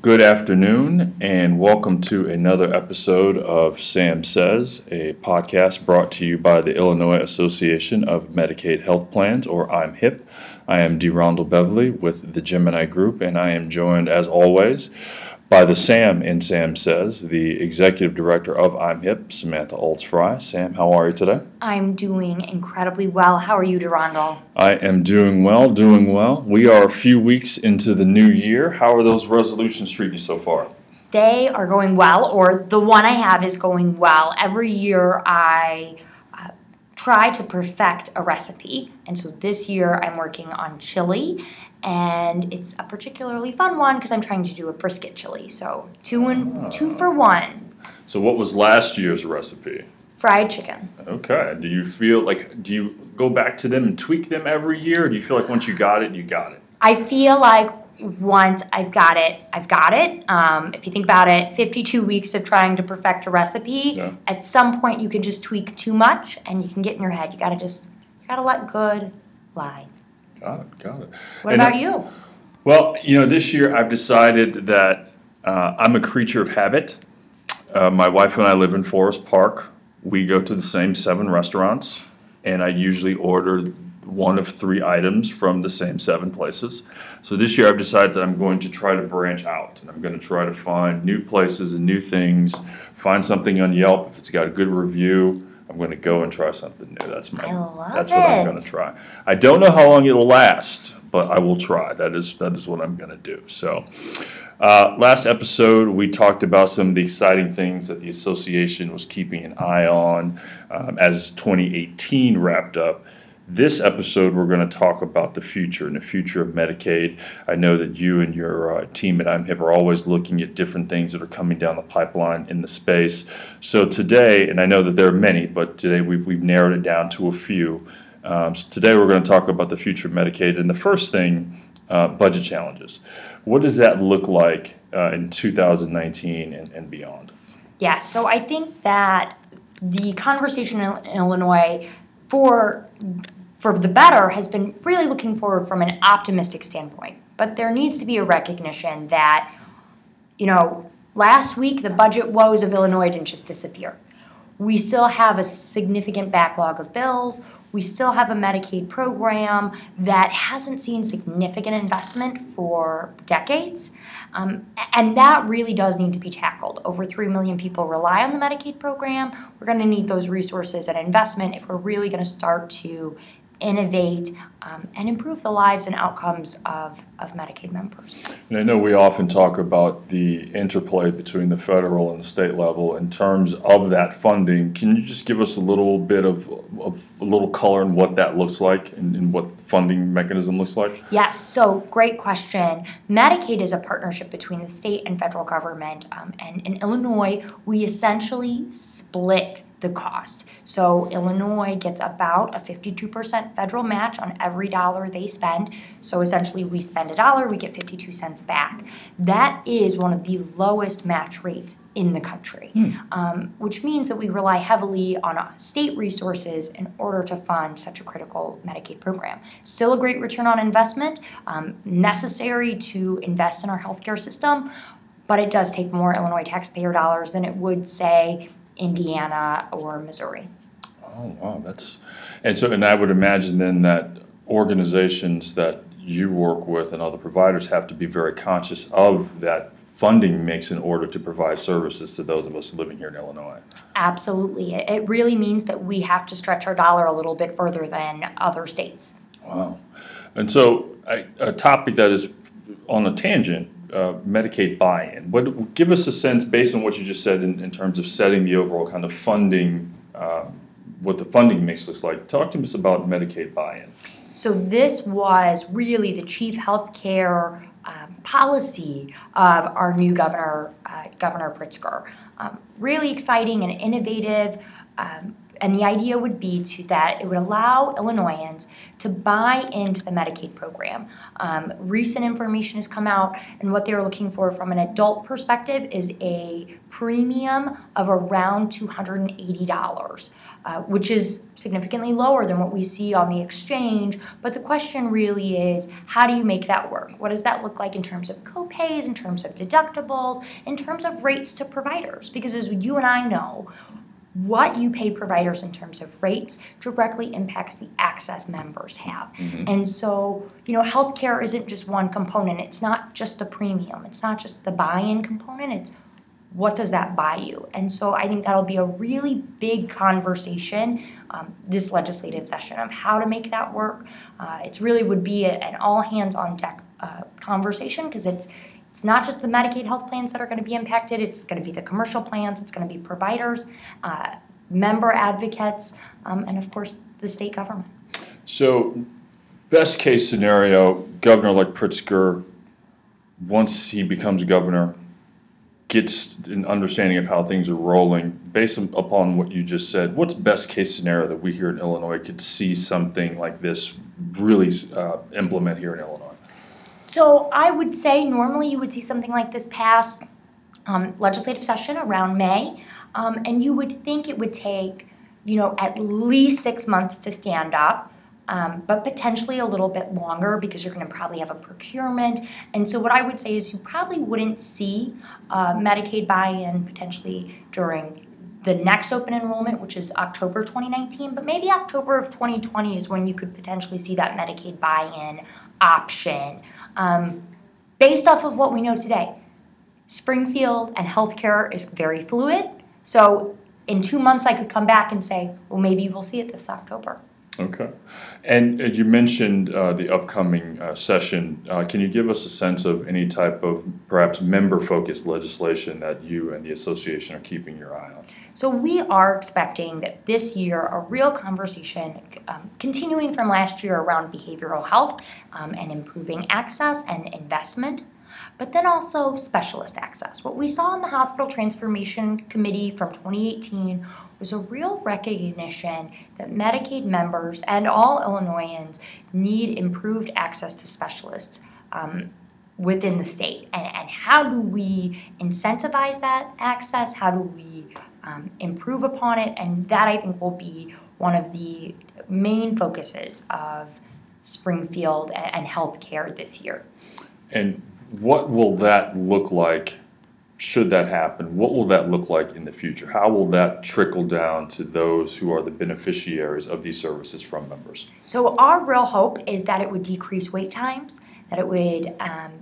Good afternoon, and welcome to another episode of Sam Says, a podcast brought to you by the Illinois Association of Medicaid Health Plans, or I'm HIP. I am DeRondell Beverly with the Gemini Group, and I am joined, as always, by the Sam in Sam Says, the executive director of I'm Hip, Samantha Olds Frey. Sam, how are you today? I'm doing incredibly well. How are you, Durandal? I am doing well, doing well. We are a few weeks into the new year. How are those resolutions treating you so far? They are going well, or the one I have is going well. Every year I try to perfect a recipe, and so this year I'm working on chili and it's a particularly fun one because I'm trying to do a brisket chili. So two and two for one. So what was last year's recipe? Fried chicken. Okay. Do you feel like do you go back to them and tweak them every year, or do you feel like once you got it, you got it? I feel like once I've got it, I've got it. Um, if you think about it, 52 weeks of trying to perfect a recipe, Yeah. at some point you can just tweak too much and you can get in your head. You gotta just, you gotta let good lie. Got it. Got it. What And about I- you? Well, you know, this year I've decided that uh, I'm a creature of habit. Uh, my wife and I live in Forest Park. We go to the same seven restaurants, and I usually order one of three items from the same seven places. So this year I've decided that I'm going to try to branch out, and I'm going to try to find new places and new things. Find something on Yelp if it's got a good review. I'm going to go and try something new. That's my. I love that's what I'm it. going to try. I don't know how long it'll last, but I will try. That is that is what I'm going to do. So, uh, last episode we talked about some of the exciting things that the association was keeping an eye on um, as 2018 wrapped up. This episode, we're going to talk about the future and the future of Medicaid. I know that you and your uh, team at I'm are always looking at different things that are coming down the pipeline in the space. So today, and I know that there are many, but today we've, we've narrowed it down to a few. Um, so today we're going to talk about the future of Medicaid. And the first thing, uh, budget challenges. What does that look like uh, in 2019 and, and beyond? Yes, so I think that the conversation in Illinois for for the better has been really looking forward from an optimistic standpoint. But there needs to be a recognition that, you know, last week the budget woes of Illinois didn't just disappear. We still have a significant backlog of bills. We still have a Medicaid program that hasn't seen significant investment for decades. Um, and that really does need to be tackled. Over 3 million people rely on the Medicaid program. We're going to need those resources and investment if we're really going to start to innovate um, and improve the lives and outcomes of, of Medicaid members. And I know we often talk about the interplay between the federal and the state level in terms of that funding. Can you just give us a little bit of, of a little color in what that looks like and, and what funding mechanism looks like? Yes, so great question. Medicaid is a partnership between the state and federal government. Um, and in Illinois, we essentially split the cost. So Illinois gets about a 52% federal match on every dollar they spend. So essentially, we spend a dollar, we get 52 cents back. That is one of the lowest match rates in the country, um, which means that we rely heavily on uh, state resources in order to fund such a critical Medicaid program. Still a great return on investment, um, necessary to invest in our healthcare system, but it does take more Illinois taxpayer dollars than it would, say, Indiana or Missouri. Oh, wow, that's, and so, and I would imagine then that organizations that you work with and other providers have to be very conscious of that funding mix in order to provide services to those of us living here in Illinois. Absolutely. It, it really means that we have to stretch our dollar a little bit further than other states. Wow. And so, I, a topic that is on a tangent, uh, Medicaid buy-in. What give us a sense, based on what you just said, in, in terms of setting the overall kind of funding, uh, what the funding mix looks like. Talk to us about Medicaid buy-in. So this was really the chief healthcare um, policy of our new governor, uh, Governor Pritzker. Um, really exciting and innovative. Um, and the idea would be to that it would allow Illinoisans to buy into the Medicaid program. Um, recent information has come out, and what they're looking for from an adult perspective is a premium of around $280, uh, which is significantly lower than what we see on the exchange. But the question really is how do you make that work? What does that look like in terms of copays, in terms of deductibles, in terms of rates to providers? Because as you and I know, what you pay providers in terms of rates directly impacts the access members have. Mm-hmm. And so, you know, healthcare isn't just one component. It's not just the premium. It's not just the buy-in component. It's what does that buy you? And so I think that'll be a really big conversation um, this legislative session of how to make that work. Uh, it really would be a, an all hands on deck uh, conversation because it's it's not just the Medicaid health plans that are going to be impacted. It's going to be the commercial plans. It's going to be providers, uh, member advocates, um, and of course the state government. So, best case scenario, Governor like Pritzker, once he becomes governor, gets an understanding of how things are rolling. Based upon what you just said, what's best case scenario that we here in Illinois could see something like this really uh, implement here in Illinois? So I would say normally you would see something like this pass um, legislative session around May, um, and you would think it would take, you know, at least six months to stand up. Um, but potentially a little bit longer because you're going to probably have a procurement. And so, what I would say is you probably wouldn't see uh, Medicaid buy in potentially during the next open enrollment, which is October 2019, but maybe October of 2020 is when you could potentially see that Medicaid buy in option. Um, based off of what we know today, Springfield and healthcare is very fluid. So in two months, I could come back and say, well, maybe we'll see it this October. Okay. And uh, you mentioned uh, the upcoming uh, session. Uh, Can you give us a sense of any type of perhaps member-focused legislation that you and the association are keeping your eye on? So we are expecting that this year a real conversation, um, continuing from last year around behavioral health um, and improving access and investment, but then also specialist access. What we saw in the Hospital Transformation Committee from 2018 was a real recognition that Medicaid members and all Illinoisans need improved access to specialists. Um, within the state and, and how do we incentivize that access how do we um, improve upon it, and that I think will be one of the main focuses of Springfield and, and healthcare this year. And what will that look like, should that happen? What will that look like in the future? How will that trickle down to those who are the beneficiaries of these services from members? So our real hope is that it would decrease wait times, that it would um,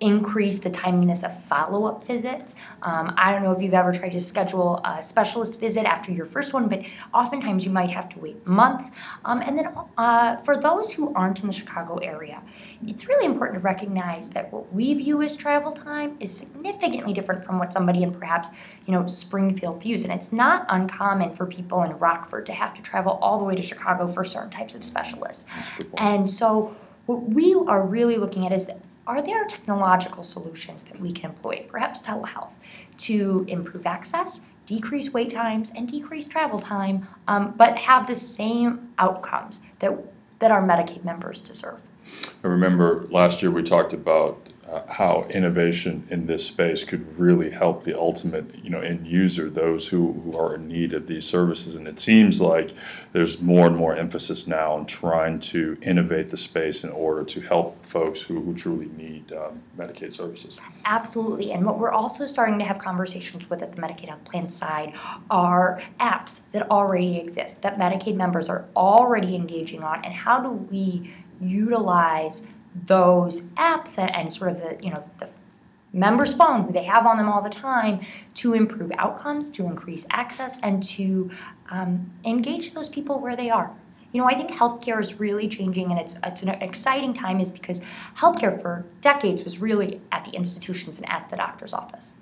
increase the timeliness of follow-up visits. Um, I don't know if you've ever tried to schedule a specialist visit after your first one, but oftentimes you might have to wait months. Um, and then uh, for those who aren't in the Chicago area, it's really important to recognize that what we view as travel time is significantly different from what somebody in perhaps you know Springfield views, and it's not uncommon for people in Rockford to have to travel all the way to Chicago for certain types of specialists. And so what we are really looking at is are there technological solutions that we can employ, perhaps telehealth, to improve access, decrease wait times, and decrease travel time, um, but have the same outcomes that, that our Medicaid members deserve? I remember last year we talked about uh, how innovation in this space could really help the ultimate, you know, end user, those who, who are in need of these services. And it seems like there's more and more emphasis now on trying to innovate the space in order to help folks who, who truly need um, Medicaid services. Absolutely. And what we're also starting to have conversations with at the Medicaid health plan side are apps that already exist, that Medicaid members are already engaging on, and how do we utilize those apps and, sort of the you know the member's phone who they have on them all the time to improve outcomes to increase access and to um, engage those people where they are you know i think healthcare is really changing and it's, it's an exciting time is because healthcare for decades was really at the institutions and at the doctor's office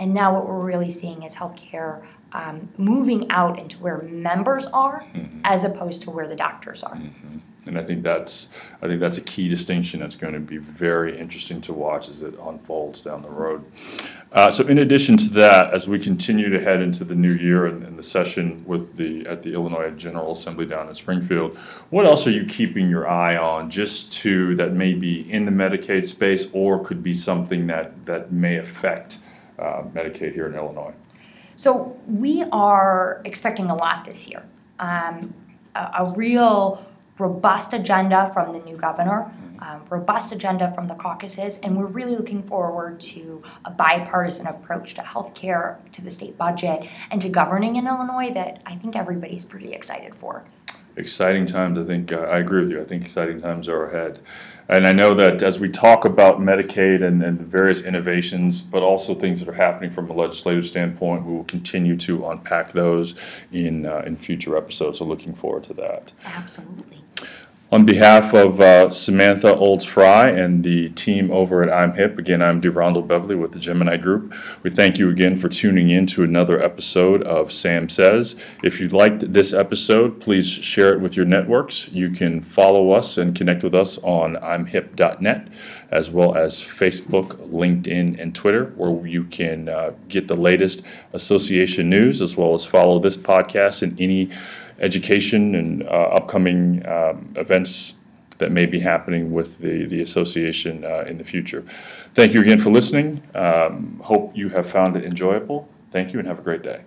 and now what we're really seeing is healthcare um, moving out into where members are Mhm. as opposed to where the doctors are Mhm. And I think that's, I think that's a key distinction that's going to be very interesting to watch as it unfolds down the road. Uh, so in addition to that, as we continue to head into the new year and, and the session with the, at the Illinois General Assembly down in Springfield, what else are you keeping your eye on just to, that may be in the Medicaid space or could be something that, that may affect uh, Medicaid here in Illinois? So we are expecting a lot this year. Um, a, a real robust agenda from the new governor, um, robust agenda from the caucuses, and we're really looking forward to a bipartisan approach to healthcare, to the state budget, and to governing in Illinois that I think everybody's pretty excited for. Exciting times. I think uh, I agree with you. I think exciting times are ahead. And I know that as we talk about Medicaid and, and the various innovations, but also things that are happening from a legislative standpoint, we will continue to unpack those in, uh, in future episodes. So looking forward to that. Absolutely. On behalf of uh, Samantha Olds Frey and the team over at I'm Hip, again, I'm DeRondell Beverly with the Gemini Group. We thank you again for tuning in to another episode of Sam Says. If you liked this episode, please share it with your networks. You can follow us and connect with us on I'mHip.net, as well as Facebook, LinkedIn, and Twitter, where you can uh, get the latest association news, as well as follow this podcast and any education and uh, upcoming um, events that may be happening with the, the association uh, in the future. Thank you again for listening. Um, hope you have found it enjoyable. Thank you and have a great day.